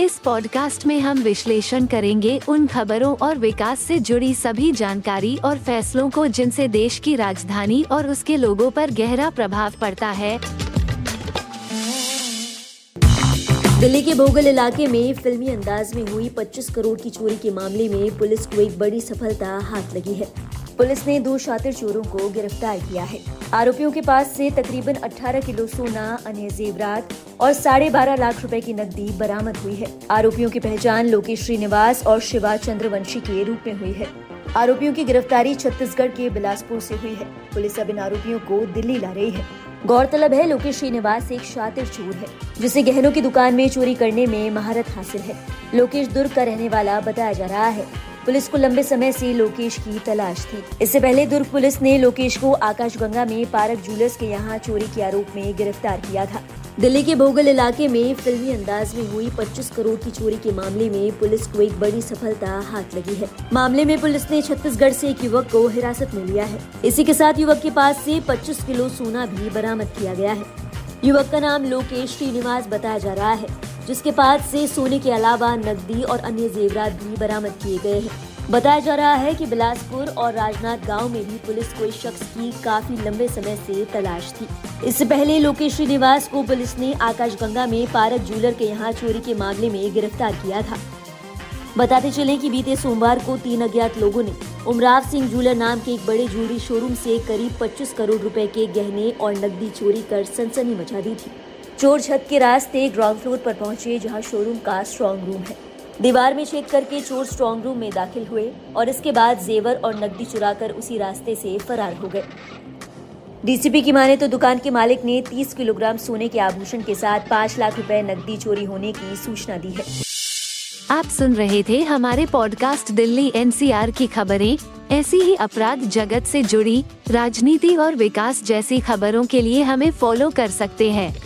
इस पॉडकास्ट में हम विश्लेषण करेंगे उन खबरों और विकास से जुड़ी सभी जानकारी और फैसलों को जिनसे देश की राजधानी और उसके लोगों पर गहरा प्रभाव पड़ता है। दिल्ली के भोगल इलाके में फिल्मी अंदाज में हुई 25 करोड़ की चोरी के मामले में पुलिस को एक बड़ी सफलता हाथ लगी है। पुलिस ने दो शातिर चोरों को गिरफ़्तार किया है। आरोपियों के पास से तकरीबन 18 किलो सोना, अन्य जेवरात और साढ़े बारह लाख रुपए की नकदी बरामद हुई है। आरोपियों की पहचान लोकेश श्रीनिवास और शिवा चंद्रवंशी के रूप में हुई है। आरोपियों की गिरफ्तारी छत्तीसगढ़ के बिलासपुर से हुई है। पुलिस अब इन आरोपियों को दिल्ली ला रही है। गौरतलब है, लोकेश श्रीनिवास एक शातिर चोर है, जिसे गहनों की दुकान में चोरी करने में महारत हासिल है। लोकेश दुर्ग का रहने वाला बताया जा रहा है। पुलिस को लंबे समय से लोकेश की तलाश थी। इससे पहले दुर्ग पुलिस ने लोकेश को आकाशगंगा में पारक ज्वेलर्स के यहाँ चोरी के आरोप में गिरफ़्तार किया था। दिल्ली के भोगल इलाके में फिल्मी अंदाज में हुई 25 करोड़ की चोरी के मामले में पुलिस को एक बड़ी सफलता हाथ लगी है। मामले में पुलिस ने छत्तीसगढ़ से एक युवक को हिरासत में लिया है। इसी के साथ युवक के पास से 25 किलो सोना भी बरामद किया गया है। युवक का नाम लोकेश श्रीनिवास बताया जा रहा है। जिसके पास से सोने के अलावा नकदी और अन्य जेवरात भी बरामद किए गए हैं। बताया जा रहा है कि बिलासपुर और राजनाथ गाँव में भी पुलिस को इस शख्स की काफ़ी लंबे समय से तलाश थी। इससे पहले लोकेश श्रीनिवास को पुलिस ने आकाशगंगा में पारक ज्वेलर के यहाँ चोरी के मामले में गिरफ़्तार किया था। बताते चले कि बीते सोमवार को तीन अज्ञात लोगों ने उमराव सिंह ज्वेलर नाम के एक बड़े ज्वेलरी शोरूम से करीब 25 करोड़ रुपए के गहने और नकदी चोरी कर सनसनी मचा दी थी। चोर छत के रास्ते ग्राउंड फ्लोर पर पहुँचे, जहाँ शोरूम का स्ट्रांग रूम है। दीवार में छेद करके चोर स्ट्रांग रूम में दाखिल हुए और इसके बाद जेवर और नकदी चुराकर उसी रास्ते से फरार हो गए। डीसीपी की माने तो दुकान के मालिक ने 30 किलोग्राम सोने के आभूषण के साथ 5 लाख रुपए नकदी चोरी होने की सूचना दी है। आप सुन रहे थे हमारे पॉडकास्ट दिल्ली एनसीआर की खबरें। ऐसी ही अपराध जगत से जुड़ी, राजनीति और विकास जैसी खबरों के लिए हमें फॉलो कर सकते हैं।